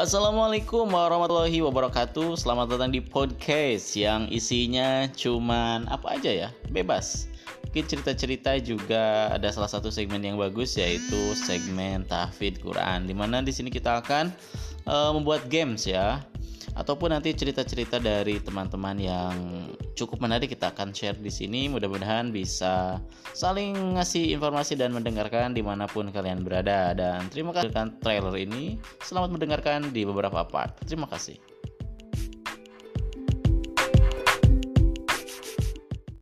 Assalamualaikum warahmatullahi wabarakatuh. Selamat datang di podcast yang isinya cuman apa aja ya? Bebas. Mungkin cerita-cerita juga ada salah satu segmen yang bagus yaitu segmen tahfidz Quran Di mana di sini kita akan uh, membuat games ya ataupun nanti cerita-cerita dari teman-teman yang cukup menarik kita akan share di sini. Mudah-mudahan bisa saling ngasih informasi dan mendengarkan di mana pun kalian berada. Dan terima kasih trailer ini. Selamat mendengarkan di beberapa part. Terima kasih